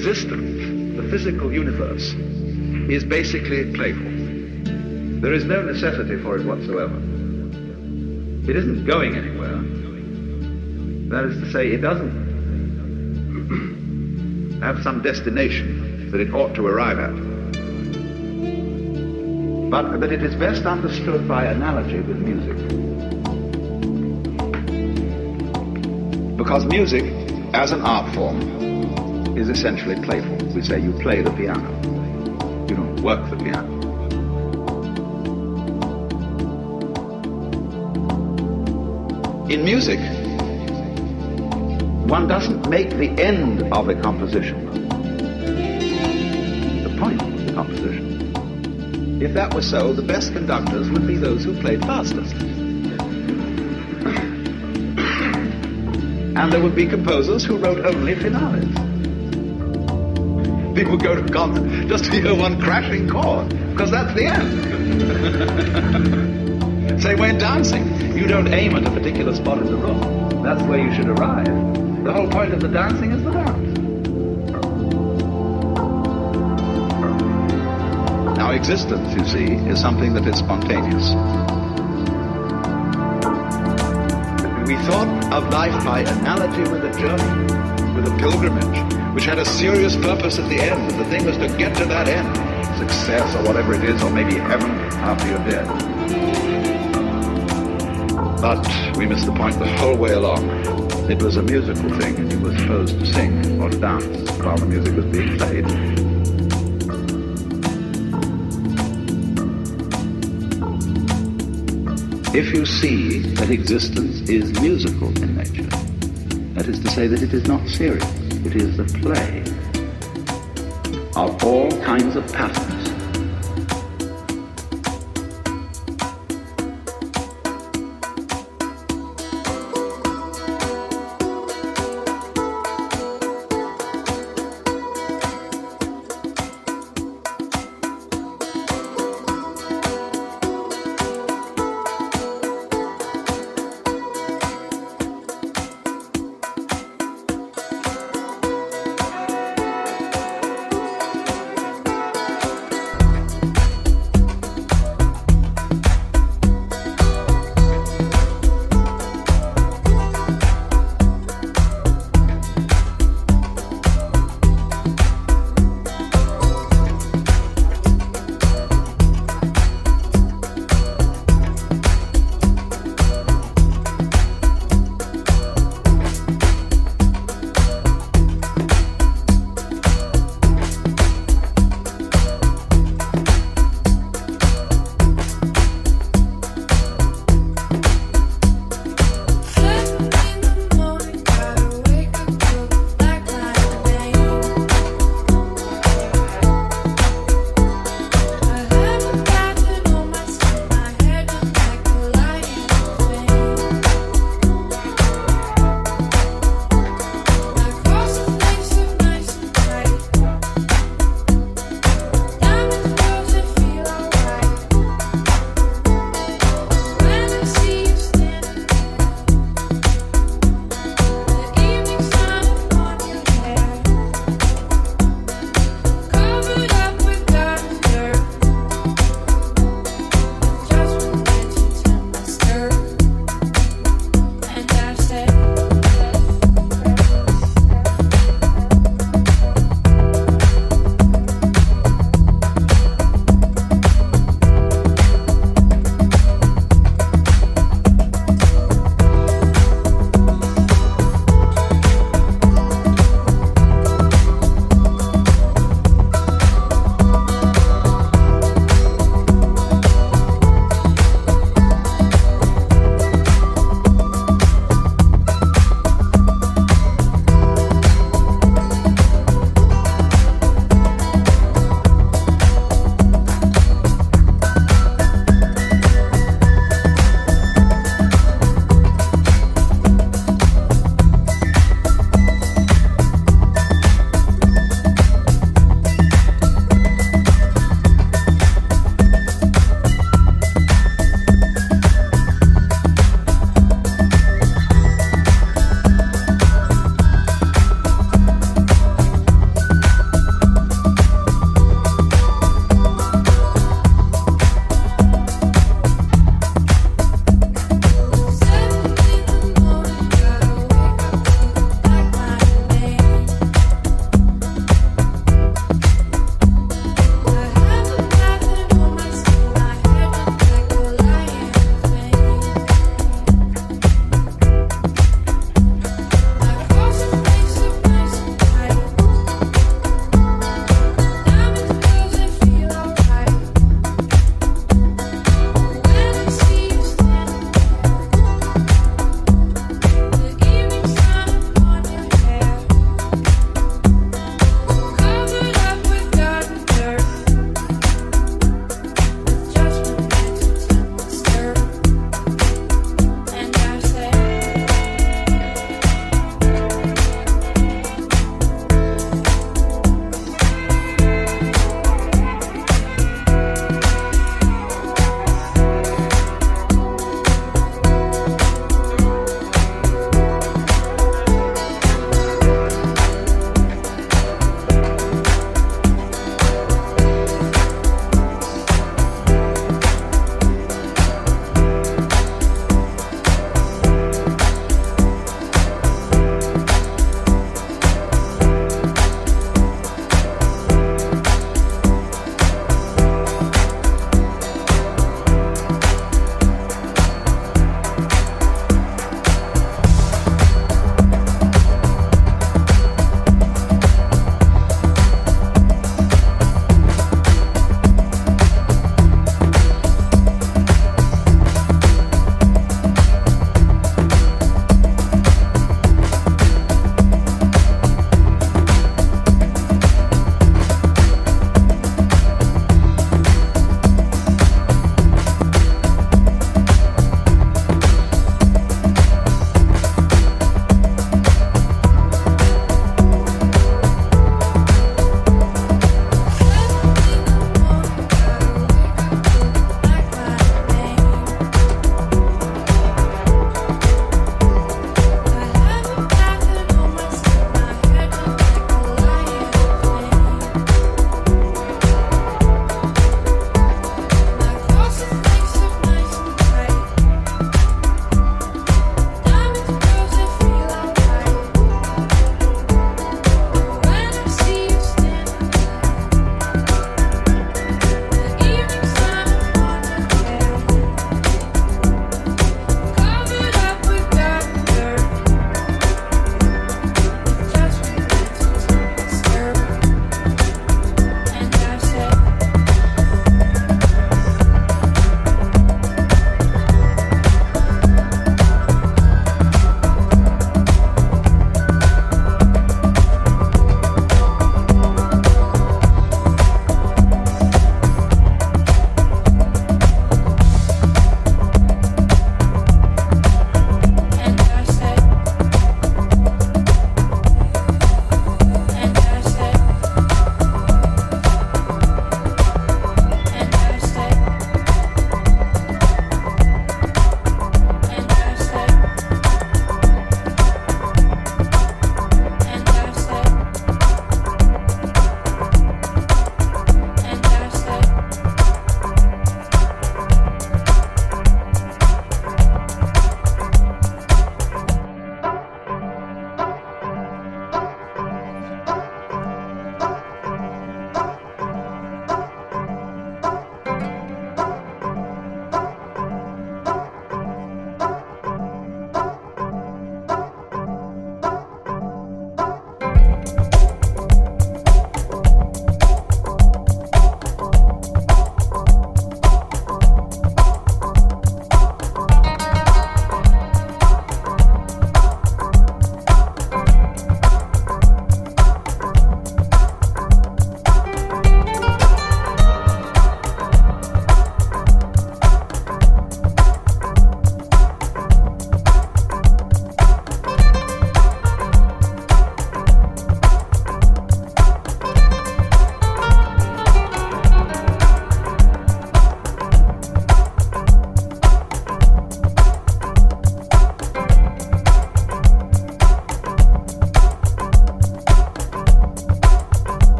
existence, the physical universe, is basically playful. There is no necessity for it whatsoever. It isn't going anywhere. That is to say, it doesn't have some destination that it ought to arrive at. But that it is best understood by analogy with music. Because music, as an art form, is essentially playful. We say you play the piano. You don't work the piano. In music, one doesn't make the end of a composition the point of the composition. If that were so, the best conductors would be those who played fastest. and there would be composers who wrote only finales. People go to concert just to hear one crashing chord, because that's the end. Say, in dancing. You don't aim at a particular spot in the room. That's where you should arrive. The whole point of the dancing is the dance. Now, existence, you see, is something that is spontaneous. We thought of life by analogy with a journey, with a pilgrimage, which had a serious purpose at the end. The thing was to get to that end, success or whatever it is, or maybe heaven after you're dead. But we missed the point the whole way along. It was a musical thing, and you were supposed to sing or to dance while the music was being played. If you see that existence is musical in nature, that is to say that it is not serious, it is the play of all kinds of patterns.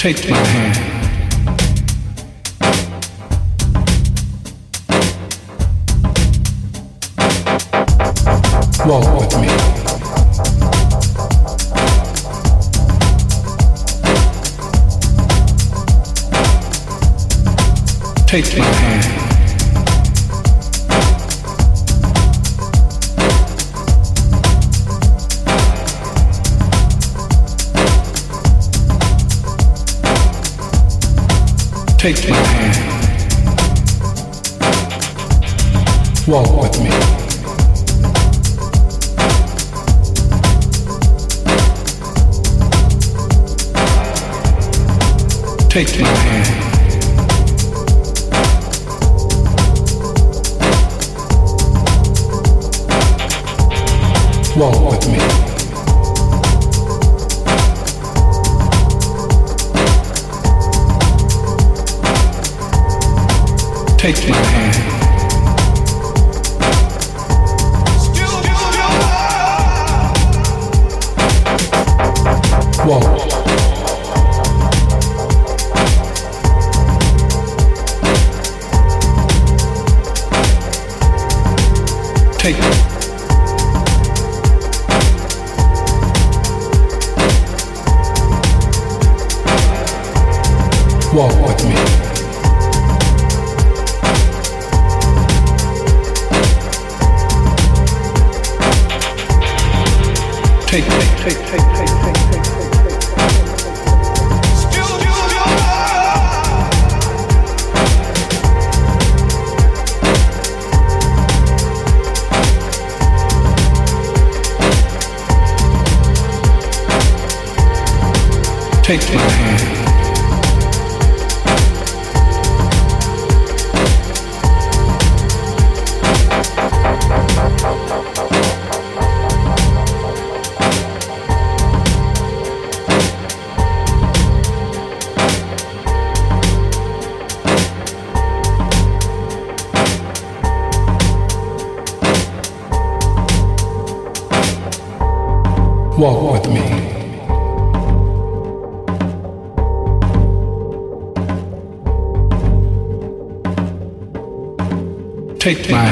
Take my hand. Walk with me. Take my Oh. affect my